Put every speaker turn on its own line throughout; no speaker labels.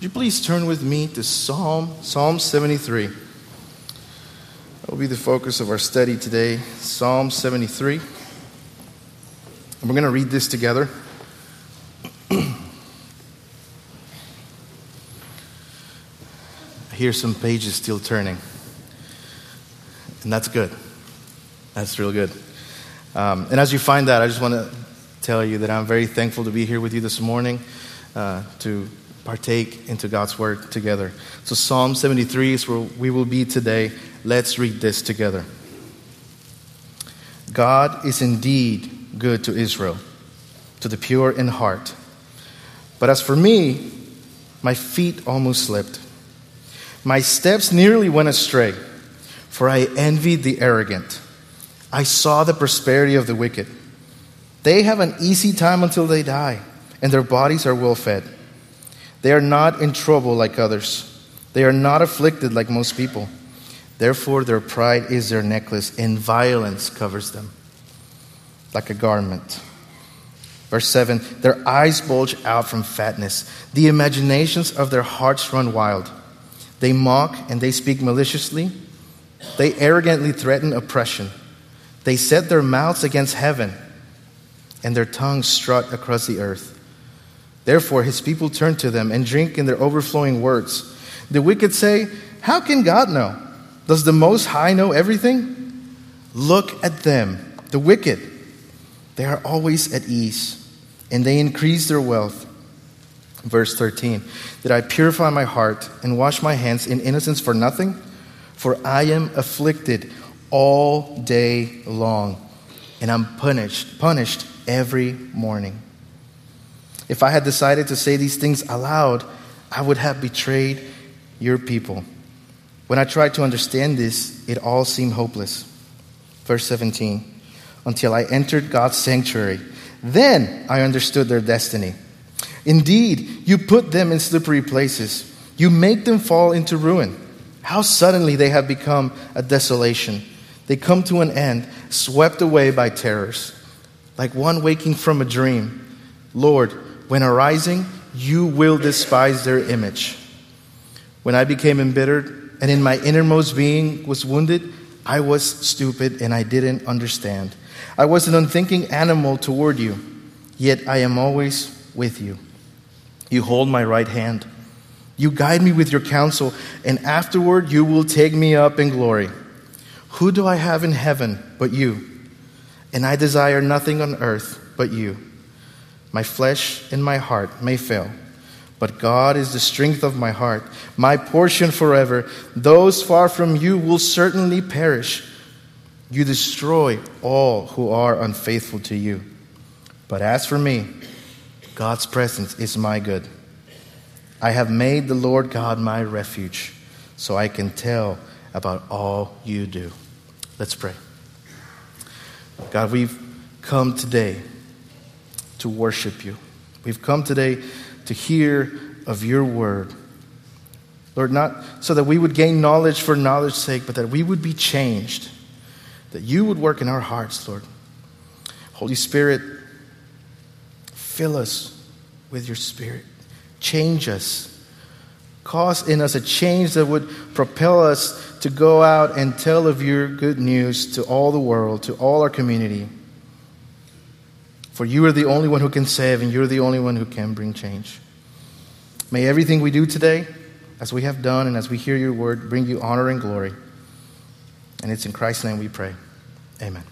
you please turn with me to Psalm, Psalm 73? That will be the focus of our study today, Psalm 73. And we're going to read this together. I hear some pages still turning. And that's good. That's real good. Um, and as you find that, I just want to tell you that I'm very thankful to be here with you this morning uh, to partake into God's Word together. So, Psalm 73 is where we will be today. Let's read this together. God is indeed good to Israel, to the pure in heart. But as for me, my feet almost slipped. My steps nearly went astray, for I envied the arrogant. I saw the prosperity of the wicked. They have an easy time until they die, and their bodies are well fed. They are not in trouble like others, they are not afflicted like most people. Therefore, their pride is their necklace, and violence covers them like a garment. Verse 7 Their eyes bulge out from fatness, the imaginations of their hearts run wild. They mock and they speak maliciously, they arrogantly threaten oppression. They set their mouths against heaven, and their tongues strut across the earth. Therefore, his people turn to them and drink in their overflowing words. The wicked say, How can God know? Does the Most High know everything? Look at them, the wicked. They are always at ease, and they increase their wealth. Verse 13 Did I purify my heart and wash my hands in innocence for nothing? For I am afflicted all day long, and I'm punished, punished every morning. If I had decided to say these things aloud, I would have betrayed your people. When I tried to understand this, it all seemed hopeless. Verse 17 Until I entered God's sanctuary, then I understood their destiny. Indeed, you put them in slippery places, you make them fall into ruin. How suddenly they have become a desolation. They come to an end, swept away by terrors, like one waking from a dream. Lord, when arising, you will despise their image. When I became embittered and in my innermost being was wounded, I was stupid and I didn't understand. I was an unthinking animal toward you, yet I am always with you. You hold my right hand. You guide me with your counsel, and afterward you will take me up in glory. Who do I have in heaven but you? And I desire nothing on earth but you. My flesh and my heart may fail, but God is the strength of my heart, my portion forever. Those far from you will certainly perish. You destroy all who are unfaithful to you. But as for me, God's presence is my good. I have made the Lord God my refuge, so I can tell about all you do. Let's pray. God, we've come today to worship you. We've come today to hear of your word. Lord, not so that we would gain knowledge for knowledge's sake, but that we would be changed, that you would work in our hearts, Lord. Holy Spirit, fill us with your spirit. Change us. Cause in us a change that would propel us to go out and tell of your good news to all the world, to all our community. For you are the only one who can save, and you're the only one who can bring change. May everything we do today, as we have done and as we hear your word, bring you honor and glory. And it's in Christ's name we pray. Amen.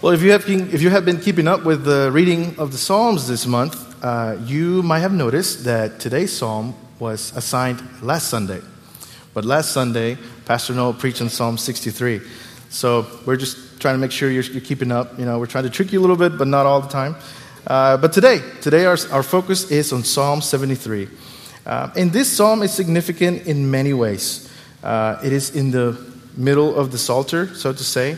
Well, if you have, been, if you have been keeping up with the reading of the Psalms this month, uh, you might have noticed that today's psalm was assigned last Sunday. But last Sunday, Pastor Noel preached on Psalm 63. So we're just trying to make sure you're, you're keeping up. You know, we're trying to trick you a little bit, but not all the time. Uh, but today, today our, our focus is on Psalm 73. Uh, and this psalm is significant in many ways. Uh, it is in the middle of the Psalter, so to say.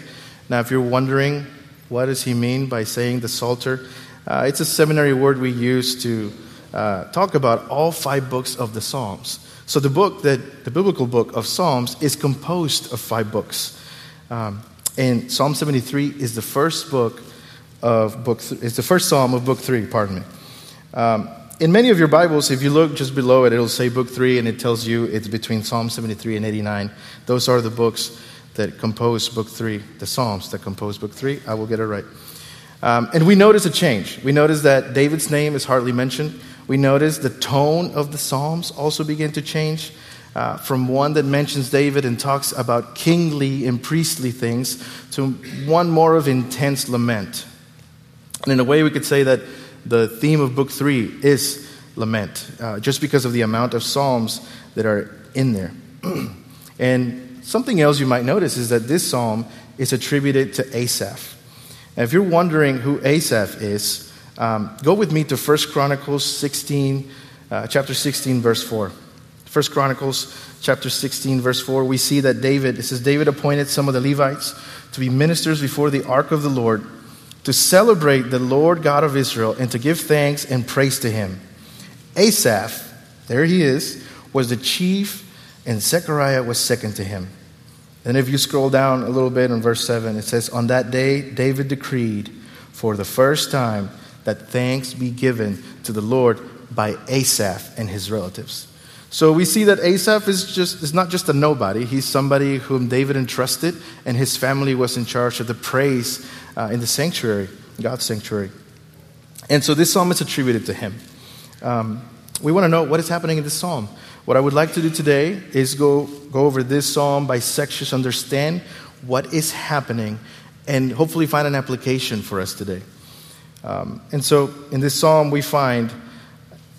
Now, if you're wondering what does he mean by saying the Psalter, uh, it's a seminary word we use to uh, talk about all five books of the Psalms. So the book that the biblical book of Psalms is composed of five books, um, and Psalm 73 is the first book of book. Th- is the first psalm of book three. Pardon me. Um, in many of your Bibles, if you look just below it, it'll say book three, and it tells you it's between Psalm 73 and 89. Those are the books that compose book three, the Psalms that compose book three. I will get it right. Um, and we notice a change. We notice that David's name is hardly mentioned. We notice the tone of the Psalms also begin to change uh, from one that mentions David and talks about kingly and priestly things to one more of intense lament. And in a way, we could say that the theme of book three is lament, uh, just because of the amount of Psalms that are in there. and something else you might notice is that this psalm is attributed to Asaph. And if you're wondering who Asaph is, um, go with me to 1 Chronicles 16, uh, chapter 16, verse 4. 1 Chronicles chapter 16, verse 4, we see that David, it says, David appointed some of the Levites to be ministers before the ark of the Lord, to celebrate the Lord God of Israel, and to give thanks and praise to him. Asaph, there he is, was the chief, and Zechariah was second to him. And if you scroll down a little bit in verse 7, it says, On that day, David decreed for the first time that thanks be given to the Lord by Asaph and his relatives. So we see that Asaph is just is not just a nobody. He's somebody whom David entrusted, and his family was in charge of the praise uh, in the sanctuary, God's sanctuary. And so this psalm is attributed to him. Um, we want to know what is happening in this psalm. What I would like to do today is go, go over this psalm by sections, understand what is happening, and hopefully find an application for us today. Um, and so in this psalm, we find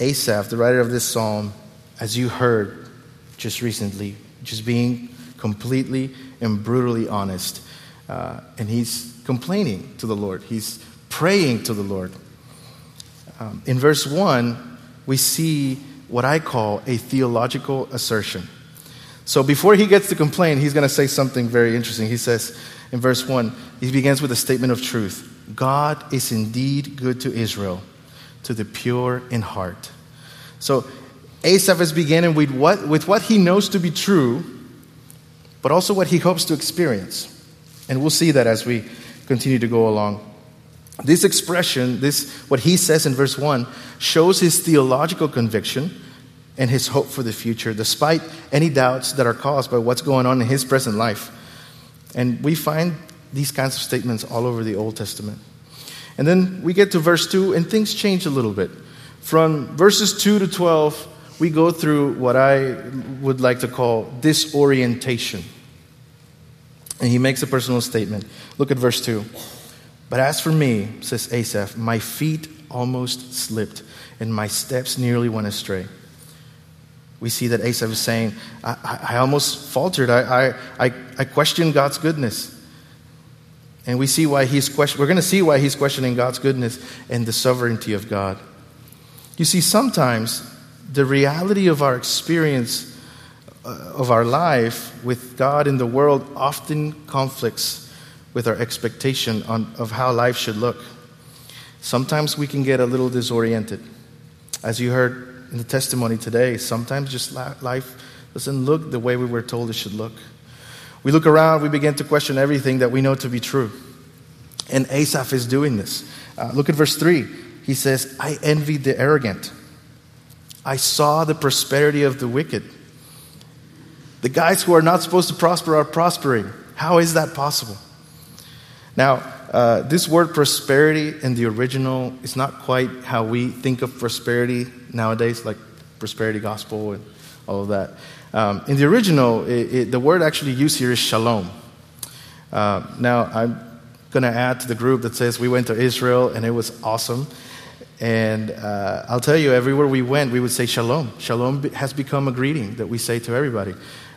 Asaph, the writer of this psalm, as you heard just recently, just being completely and brutally honest. Uh, and he's complaining to the Lord, he's praying to the Lord. Um, in verse 1, we see what I call a theological assertion. So before he gets to complain, he's going to say something very interesting. He says in verse 1, he begins with a statement of truth God is indeed good to Israel, to the pure in heart. So Asaph is beginning with what, with what he knows to be true, but also what he hopes to experience. And we'll see that as we continue to go along. This expression, this what he says in verse 1, shows his theological conviction and his hope for the future, despite any doubts that are caused by what's going on in his present life. And we find these kinds of statements all over the Old Testament. And then we get to verse 2, and things change a little bit. From verses 2 to 12, we go through what I would like to call disorientation. And he makes a personal statement. Look at verse 2. But as for me, says Asaph, my feet almost slipped and my steps nearly went astray. We see that Asaph is saying, I, I, I almost faltered. I, I, I, questioned God's goodness. And we see why he's question, we're going to see why he's questioning God's goodness and the sovereignty of God. You see, sometimes the reality of our experience uh, of our life with God in the world often conflicts with our expectation on, of how life should look. Sometimes we can get a little disoriented. As you heard in the testimony today, sometimes just life doesn't look the way we were told it should look. We look around, we begin to question everything that we know to be true. And Asaph is doing this. Uh, look at verse 3. He says, I envied the arrogant I saw the prosperity of the wicked. The guys who are not supposed to prosper are prospering. How is that possible? Now, uh, this word prosperity in the original is not quite how we think of prosperity nowadays, like prosperity gospel and all of that. Um, in the original, it, it, the word actually used here is shalom. Uh, now, I'm going to add to the group that says we went to Israel and it was awesome. And uh, I'll tell you, everywhere we went, we would say shalom. Shalom has become a greeting that we say to everybody.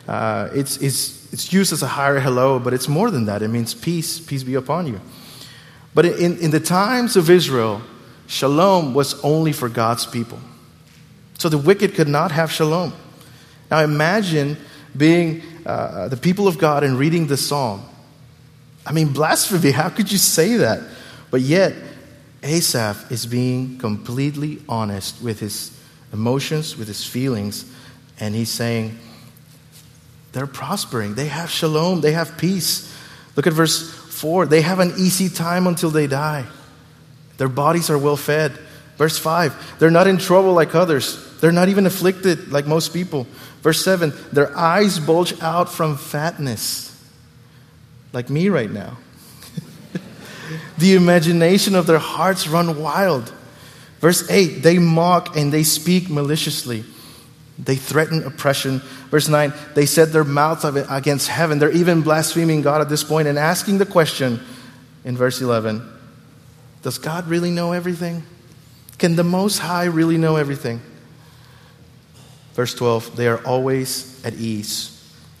Uh, it's, it's, it's used as a higher hello, but it's more than that. It means peace, peace be upon you. But in, in the times of Israel, shalom was only for God's people. So the wicked could not have shalom. Now imagine being uh, the people of God and reading the psalm. I mean, blasphemy, how could you say that? But yet, Asaph is being completely honest with his emotions, with his feelings, and he's saying, they're prospering. They have shalom. They have peace. Look at verse 4. They have an easy time until they die. Their bodies are well fed. Verse 5, they're not in trouble like others. They're not even afflicted like most people. Verse 7, their eyes bulge out from fatness, like me right now. The imagination of their hearts run wild. Verse 8, they mock and they speak maliciously. They threaten oppression. Verse 9, they set their mouth against heaven. They're even blaspheming God at this point and asking the question in verse 11 Does God really know everything? Can the Most High really know everything? Verse 12, they are always at ease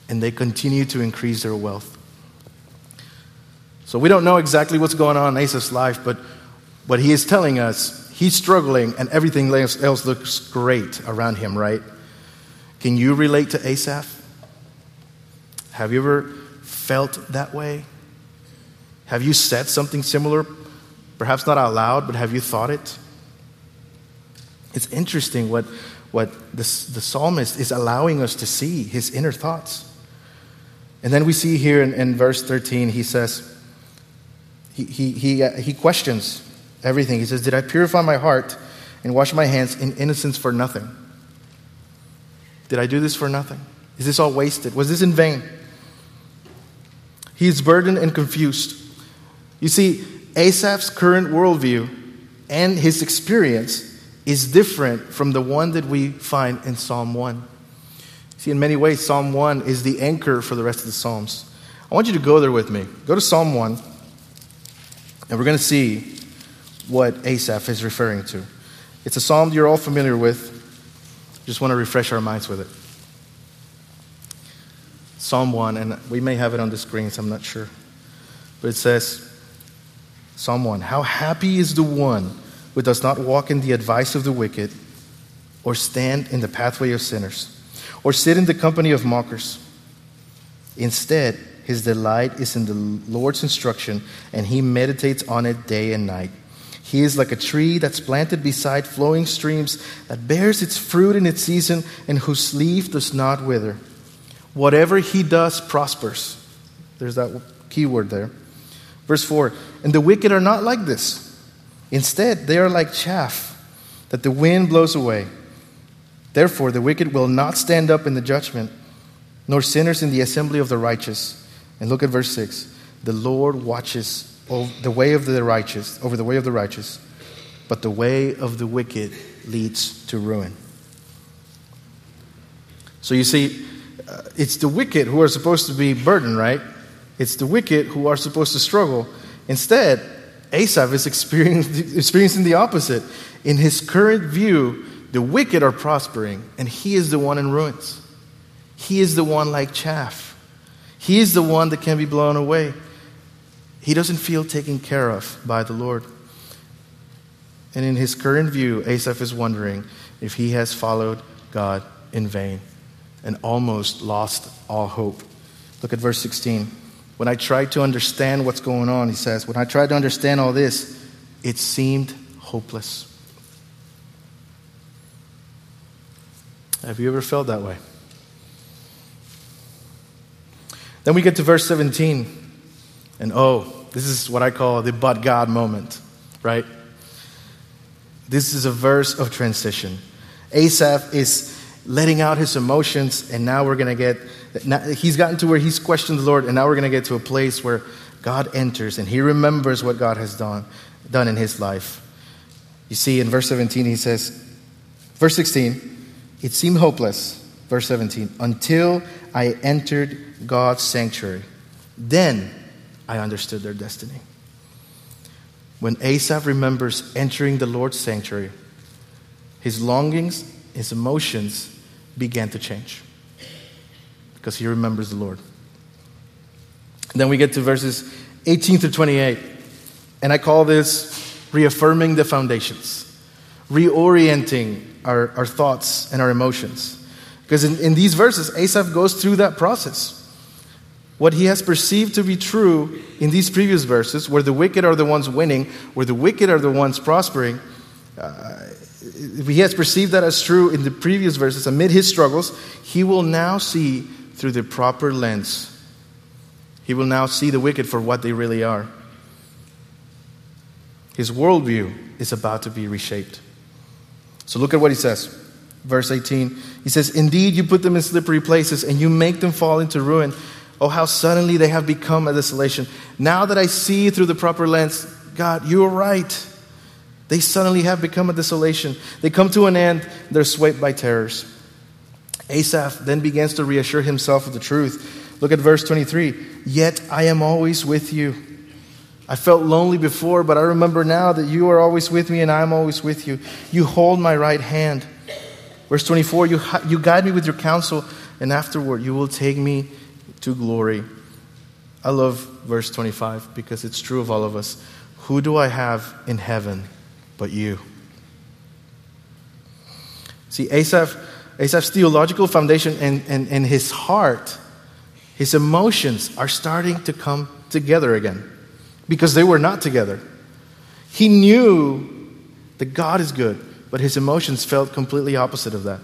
and they continue to increase their wealth. So we don't know exactly what's going on in Asaph's life, but what he is telling us, he's struggling and everything else looks great around him, right? Can you relate to Asaph? Have you ever felt that way? Have you said something similar? Perhaps not out loud, but have you thought it? It's interesting what, what this, the psalmist is allowing us to see his inner thoughts. And then we see here in, in verse 13, he says, he, he, he, uh, he questions everything. He says, Did I purify my heart and wash my hands in innocence for nothing? Did I do this for nothing? Is this all wasted? Was this in vain? He is burdened and confused. You see, Asaph's current worldview and his experience is different from the one that we find in Psalm 1. See, in many ways, Psalm 1 is the anchor for the rest of the Psalms. I want you to go there with me. Go to Psalm 1, and we're going to see what Asaph is referring to. It's a psalm you're all familiar with. Just want to refresh our minds with it. Psalm 1, and we may have it on the screens, I'm not sure. But it says, Psalm 1 How happy is the one who does not walk in the advice of the wicked, or stand in the pathway of sinners, or sit in the company of mockers. Instead, his delight is in the Lord's instruction, and he meditates on it day and night. He is like a tree that's planted beside flowing streams that bears its fruit in its season and whose leaf does not wither. Whatever he does prospers. There's that key word there. Verse 4 And the wicked are not like this. Instead, they are like chaff that the wind blows away. Therefore, the wicked will not stand up in the judgment, nor sinners in the assembly of the righteous. And look at verse 6 The Lord watches the way of the righteous, over the way of the righteous, but the way of the wicked leads to ruin. So you see, uh, it's the wicked who are supposed to be burdened, right? It's the wicked who are supposed to struggle. Instead, Asaph is experiencing, experiencing the opposite. In his current view, the wicked are prospering, and he is the one in ruins. He is the one like chaff. He is the one that can be blown away. He doesn't feel taken care of by the Lord. And in his current view, Asaph is wondering if he has followed God in vain and almost lost all hope. Look at verse 16. When I tried to understand what's going on, he says, when I tried to understand all this, it seemed hopeless. Have you ever felt that way? Then we get to verse 17. And oh, this is what I call the but God moment, right? This is a verse of transition. Asaph is letting out his emotions, and now we're going to get, he's gotten to where he's questioned the Lord, and now we're going to get to a place where God enters and he remembers what God has done, done in his life. You see, in verse 17, he says, verse 16, it seemed hopeless, verse 17, until I entered God's sanctuary. Then I understood their destiny. When Asaph remembers entering the Lord's sanctuary, his longings, his emotions began to change because he remembers the Lord. Then we get to verses 18 through 28, and I call this reaffirming the foundations, reorienting our, our thoughts and our emotions. Because in, in these verses, Asaph goes through that process what he has perceived to be true in these previous verses, where the wicked are the ones winning, where the wicked are the ones prospering, uh, he has perceived that as true in the previous verses, amid his struggles, he will now see through the proper lens. He will now see the wicked for what they really are. His worldview is about to be reshaped. So look at what he says. Verse 18. He says, Indeed, you put them in slippery places and you make them fall into ruin. Oh, how suddenly they have become a desolation. Now that I see through the proper lens, God, you are right. They suddenly have become a desolation. They come to an end, they're swept by terrors. Asaph then begins to reassure himself of the truth. Look at verse 23. Yet I am always with you. I felt lonely before, but I remember now that you are always with me and I am always with you. You hold my right hand. Verse 24, you, you guide me with your counsel, and afterward you will take me to glory. I love verse 25 because it's true of all of us. Who do I have in heaven but you? See, Asaph, Asaph's theological foundation and, and, and his heart, his emotions are starting to come together again because they were not together. He knew that God is good, but his emotions felt completely opposite of that.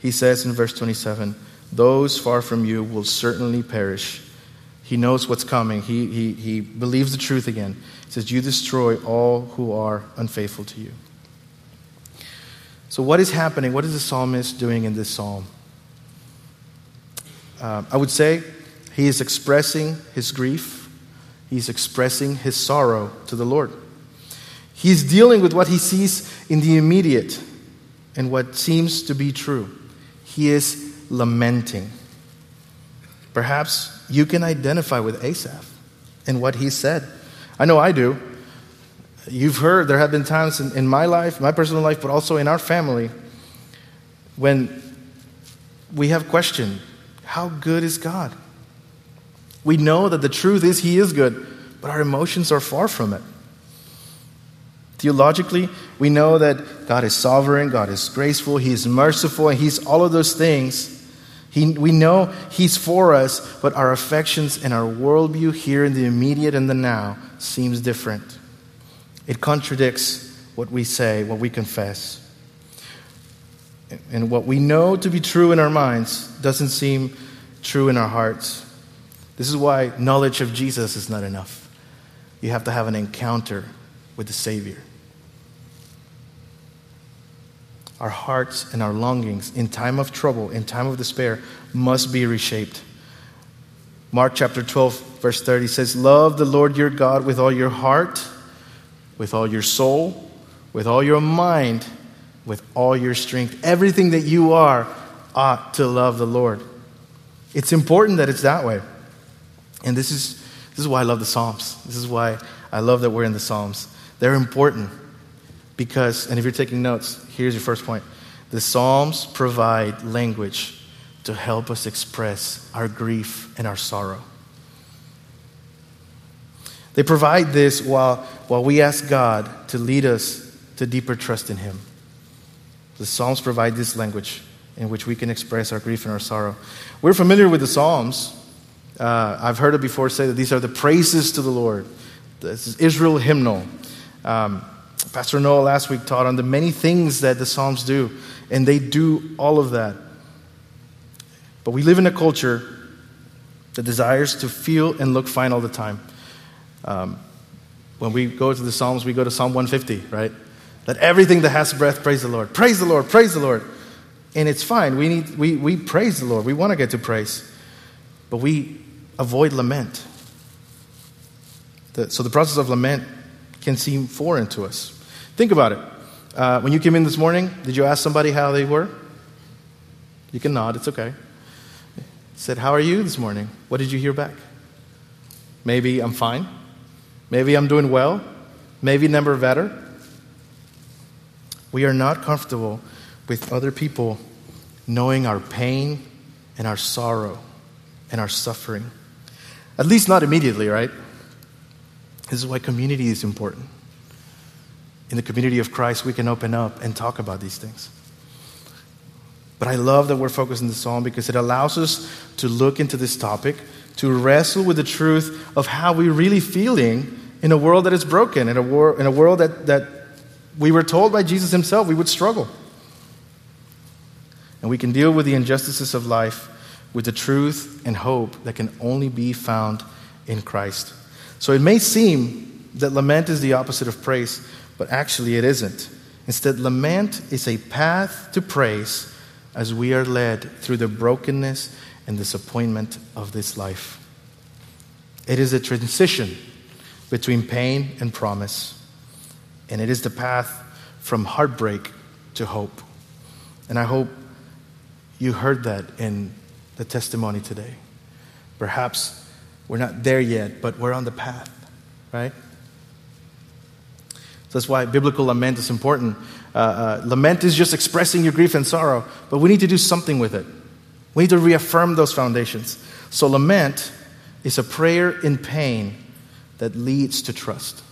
He says in verse 27 Those far from you will certainly perish. He knows what's coming. He, he, he believes the truth again. He says, You destroy all who are unfaithful to you. So, what is happening? What is the psalmist doing in this psalm? Uh, I would say he is expressing his grief He's expressing his sorrow to the Lord. He's dealing with what he sees in the immediate and what seems to be true. He is lamenting. Perhaps you can identify with Asaph and what he said. I know I do. You've heard there have been times in, in my life, my personal life, but also in our family, when we have questioned how good is God? We know that the truth is He is good, but our emotions are far from it. Theologically, we know that God is sovereign, God is graceful, He is merciful, and He's all of those things. He, we know He's for us, but our affections and our worldview here in the immediate and the now seems different. It contradicts what we say, what we confess. And what we know to be true in our minds doesn't seem true in our hearts. This is why knowledge of Jesus is not enough. You have to have an encounter with the Savior. Our hearts and our longings in time of trouble, in time of despair, must be reshaped. Mark chapter 12, verse 30 says, Love the Lord your God with all your heart, with all your soul, with all your mind, with all your strength. Everything that you are ought to love the Lord. It's important that it's that way. And this is, this is why I love the Psalms. This is why I love that we're in the Psalms. They're important because, and if you're taking notes, here's your first point. The Psalms provide language to help us express our grief and our sorrow. They provide this while, while we ask God to lead us to deeper trust in Him. The Psalms provide this language in which we can express our grief and our sorrow. We're familiar with the Psalms uh, I've heard it before say that these are the praises to the Lord. This is Israel hymnal. Um, Pastor Noah last week taught on the many things that the Psalms do, and they do all of that. But we live in a culture that desires to feel and look fine all the time. Um, when we go to the Psalms, we go to Psalm 150, right? Let everything that has breath praise the Lord. Praise the Lord, praise the Lord. And it's fine. We, need, we, we praise the Lord. We want to get to praise. But we avoid lament. The, so the process of lament can seem foreign to us. Think about it. Uh, when you came in this morning, did you ask somebody how they were? You can nod, it's okay. Said, How are you this morning? What did you hear back? Maybe I'm fine. Maybe I'm doing well. Maybe never better. We are not comfortable with other people knowing our pain and our sorrow and our suffering. At least not immediately, right? This is why community is important. In the community of Christ, we can open up and talk about these things. But I love that we're focused on the psalm because it allows us to look into this topic, to wrestle with the truth of how we're really feeling in a world that is broken, in a, in a world that, that we were told by Jesus himself we would struggle. And we can deal with the injustices of life with the truth and hope that can only be found in Christ. So it may seem that lament is the opposite of praise, but actually it isn't. Instead, lament is a path to praise as we are led through the brokenness and disappointment of this life. It is a transition between pain and promise, and it is the path from heartbreak to hope. And I hope you heard that in the testimony today. Perhaps we're not there yet, but we're on the path, right? So that's why biblical lament is important. Uh, uh, lament is just expressing your grief and sorrow, but we need to do something with it. We need to reaffirm those foundations. So, lament is a prayer in pain that leads to trust.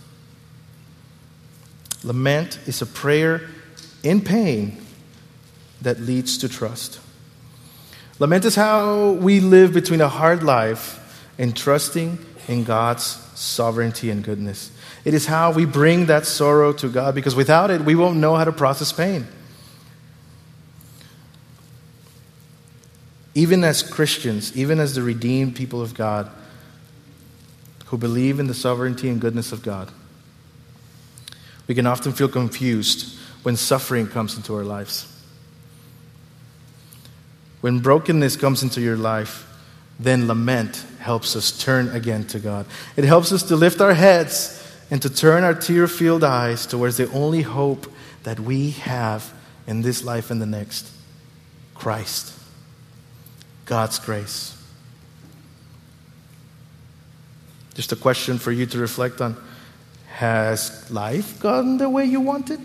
Lament is a prayer in pain that leads to trust. Lament is how we live between a hard life and trusting in God's sovereignty and goodness. It is how we bring that sorrow to God because without it, we won't know how to process pain. Even as Christians, even as the redeemed people of God, who believe in the sovereignty and goodness of God, we can often feel confused when suffering comes into our lives. When brokenness comes into your life, then lament helps us turn again to God. It helps us to lift our heads and to turn our tear filled eyes towards the only hope that we have in this life and the next Christ, God's grace. Just a question for you to reflect on. Has life gone the way you wanted?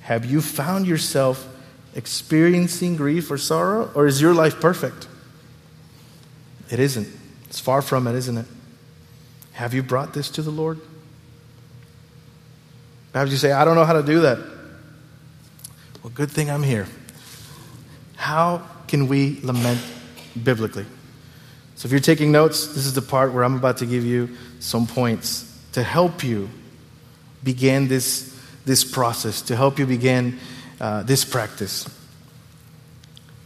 Have you found yourself experiencing grief or sorrow? Or is your life perfect? It isn't. It's far from it, isn't it? Have you brought this to the Lord? Perhaps you say, I don't know how to do that. Well, good thing I'm here. How can we lament biblically? So, if you're taking notes, this is the part where I'm about to give you some points to help you begin this, this process, to help you begin uh, this practice.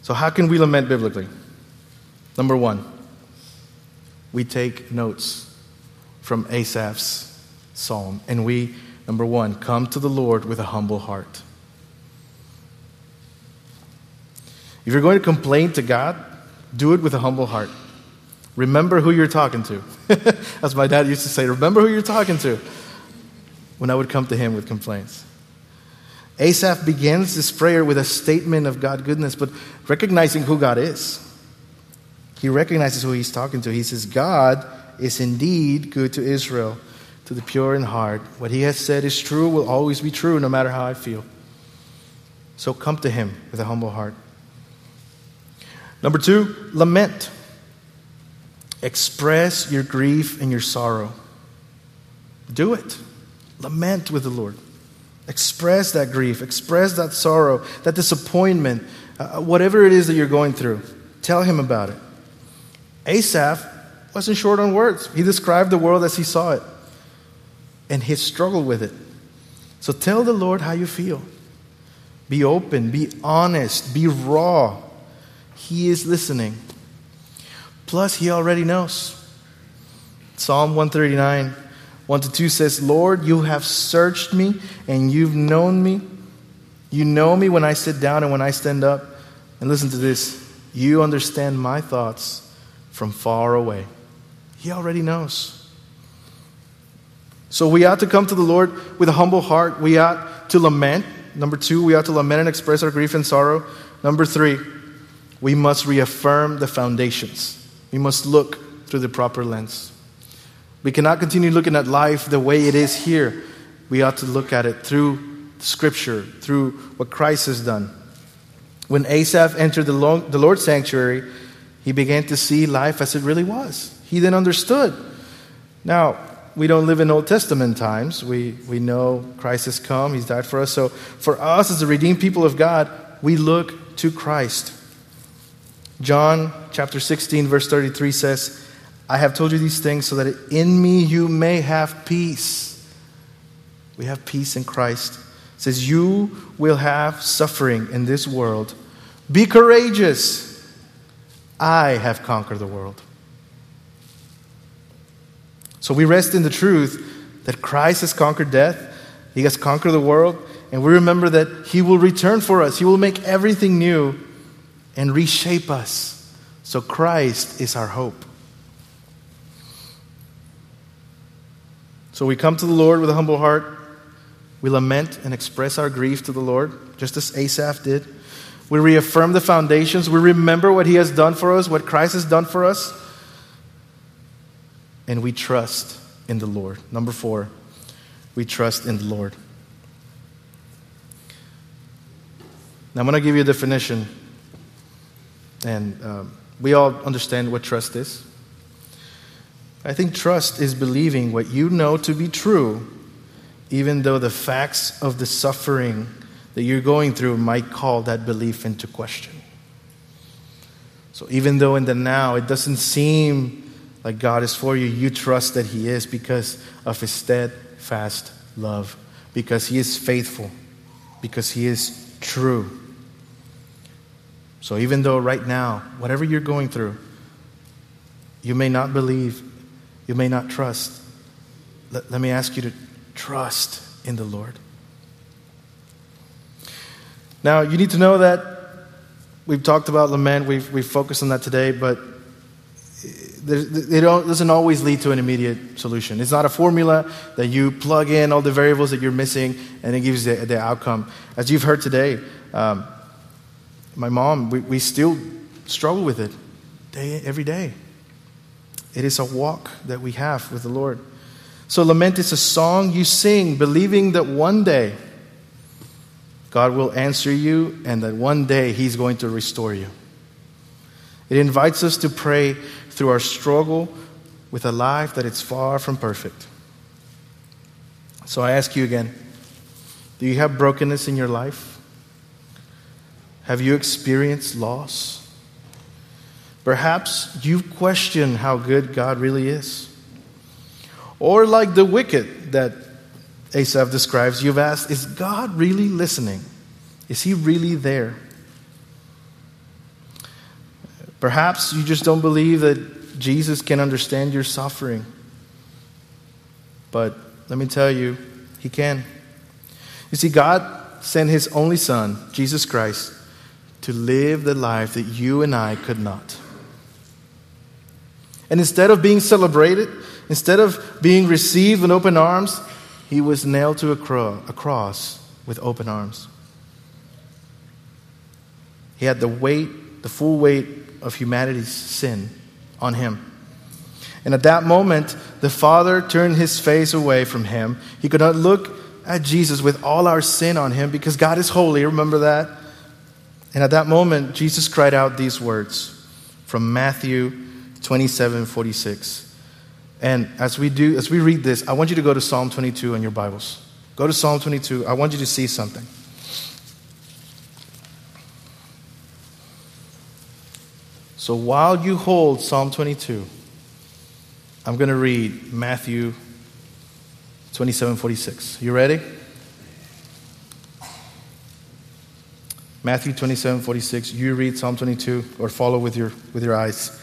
So, how can we lament biblically? Number one, we take notes from Asaph's psalm, and we, number one, come to the Lord with a humble heart. If you're going to complain to God, do it with a humble heart. Remember who you're talking to. As my dad used to say, remember who you're talking to when I would come to him with complaints. Asaph begins this prayer with a statement of God's goodness, but recognizing who God is. He recognizes who he's talking to. He says, God is indeed good to Israel, to the pure in heart. What he has said is true, will always be true, no matter how I feel. So come to him with a humble heart. Number two, lament. Express your grief and your sorrow. Do it. Lament with the Lord. Express that grief, express that sorrow, that disappointment, uh, whatever it is that you're going through. Tell him about it. Asaph wasn't short on words. He described the world as he saw it and his struggle with it. So tell the Lord how you feel. Be open, be honest, be raw. He is listening. Plus, he already knows. Psalm 139, 1 to 2 says, Lord, you have searched me and you've known me. You know me when I sit down and when I stand up. And listen to this you understand my thoughts from far away. He already knows. So we ought to come to the Lord with a humble heart. We ought to lament. Number two, we ought to lament and express our grief and sorrow. Number three, we must reaffirm the foundations. We must look through the proper lens. We cannot continue looking at life the way it is here. We ought to look at it through Scripture, through what Christ has done. When Asaph entered the Lord's sanctuary, he began to see life as it really was. He then understood. Now, we don't live in Old Testament times. We, we know Christ has come, He's died for us. So, for us as the redeemed people of God, we look to Christ. John chapter 16, verse 33 says, I have told you these things so that in me you may have peace. We have peace in Christ. It says, You will have suffering in this world. Be courageous. I have conquered the world. So we rest in the truth that Christ has conquered death, He has conquered the world, And we remember that He will return for us, He will make everything new and reshape us. So Christ is our hope. So we come to the Lord with a humble heart. We lament and express our grief to the Lord, just as Asaph did. We reaffirm the foundations. We remember what He has done for us, what Christ has done for us. And we trust in the Lord. Number four, we trust in the Lord. Now, I'm going to give you a definition. And um, we all understand what trust is. I think trust is believing what you know to be true, even though the facts of the suffering that you're going through might call that belief into question. So, even though in the now it doesn't seem like God is for you, you trust that He is because of His steadfast love, because He is faithful, because He is true. So, even though right now, whatever you're going through, you may not believe, you may not trust, let, let me ask you to trust in the Lord. Now, you need to know that we've talked about lament, we've, we've focused on that today, but it doesn't always lead to an immediate solution. It's not a formula that you plug in all the variables that you're missing and it gives the, the outcome. As you've heard today, um, my mom, we, we still struggle with it day, every day. It is a walk that we have with the Lord. So, lament is a song you sing, believing that one day God will answer you and that one day He's going to restore you. It invites us to pray through our struggle with a life that is far from perfect. So, I ask you again do you have brokenness in your life? Have you experienced loss? Perhaps you've questioned how good God really is. Or, like the wicked that Asaph describes, you've asked, Is God really listening? Is He really there? Perhaps you just don't believe that Jesus can understand your suffering. But let me tell you, He can. You see, God sent His only Son, Jesus Christ, to live the life that you and I could not. And instead of being celebrated, instead of being received with open arms, he was nailed to a, cro- a cross with open arms. He had the weight, the full weight of humanity's sin on him. And at that moment, the Father turned his face away from him. He could not look at Jesus with all our sin on him because God is holy. Remember that? And at that moment, Jesus cried out these words from Matthew 27 46. And as we do, as we read this, I want you to go to Psalm 22 in your Bibles. Go to Psalm 22. I want you to see something. So while you hold Psalm 22, I'm going to read Matthew 27 46. You ready? Matthew 27, 46. You read Psalm 22 or follow with your, with your eyes.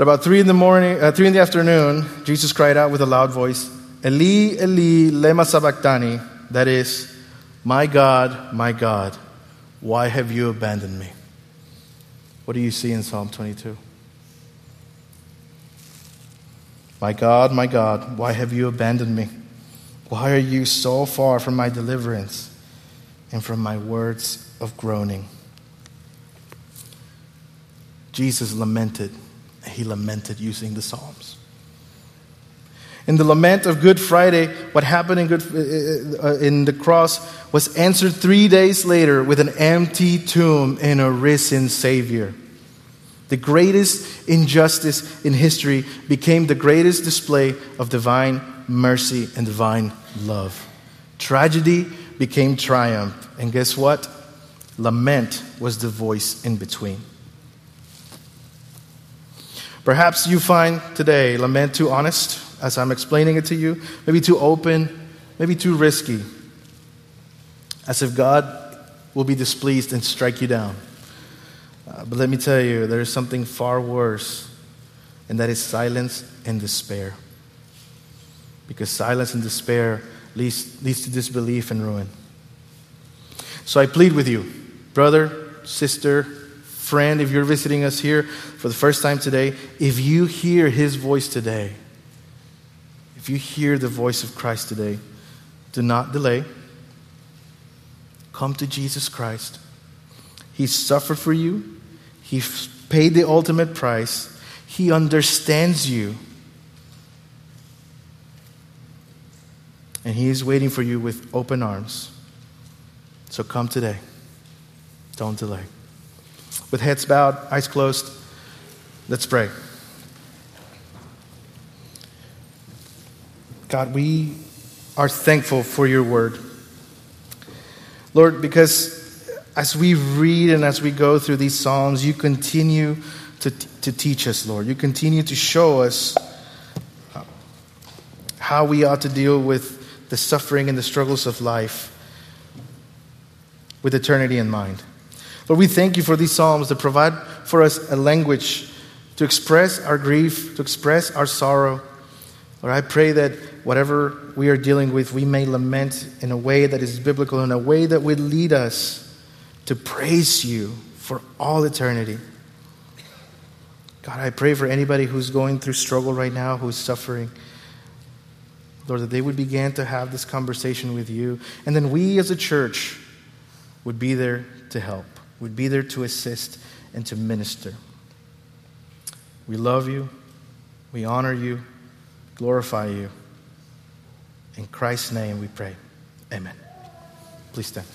At about 3 in the morning, uh, 3 in the afternoon, Jesus cried out with a loud voice, Eli, Eli, lema sabachthani. That is, my God, my God, why have you abandoned me? What do you see in Psalm 22? My God, my God, why have you abandoned me? Why are you so far from my deliverance and from my words of groaning. Jesus lamented. He lamented using the Psalms. In the lament of Good Friday, what happened in, Good, uh, uh, in the cross was answered three days later with an empty tomb and a risen Savior. The greatest injustice in history became the greatest display of divine mercy and divine love. Tragedy became triumph. And guess what? Lament was the voice in between. Perhaps you find today lament too honest as I'm explaining it to you, maybe too open, maybe too risky, as if God will be displeased and strike you down. Uh, but let me tell you, there is something far worse, and that is silence and despair. Because silence and despair leads, leads to disbelief and ruin. So I plead with you, brother, sister, friend, if you're visiting us here for the first time today, if you hear his voice today, if you hear the voice of Christ today, do not delay. Come to Jesus Christ. He suffered for you, He paid the ultimate price, He understands you. And He is waiting for you with open arms. So come today. Don't delay. With heads bowed, eyes closed, let's pray. God, we are thankful for your word. Lord, because as we read and as we go through these Psalms, you continue to, to teach us, Lord. You continue to show us how we ought to deal with the suffering and the struggles of life with eternity in mind. Lord, we thank you for these Psalms that provide for us a language to express our grief, to express our sorrow. Lord, I pray that whatever we are dealing with, we may lament in a way that is biblical, in a way that would lead us to praise you for all eternity. God, I pray for anybody who's going through struggle right now, who's suffering. Lord, that they would begin to have this conversation with you. And then we as a church would be there to help would be there to assist and to minister. We love you. We honor you. Glorify you. In Christ's name we pray. Amen. Please stand.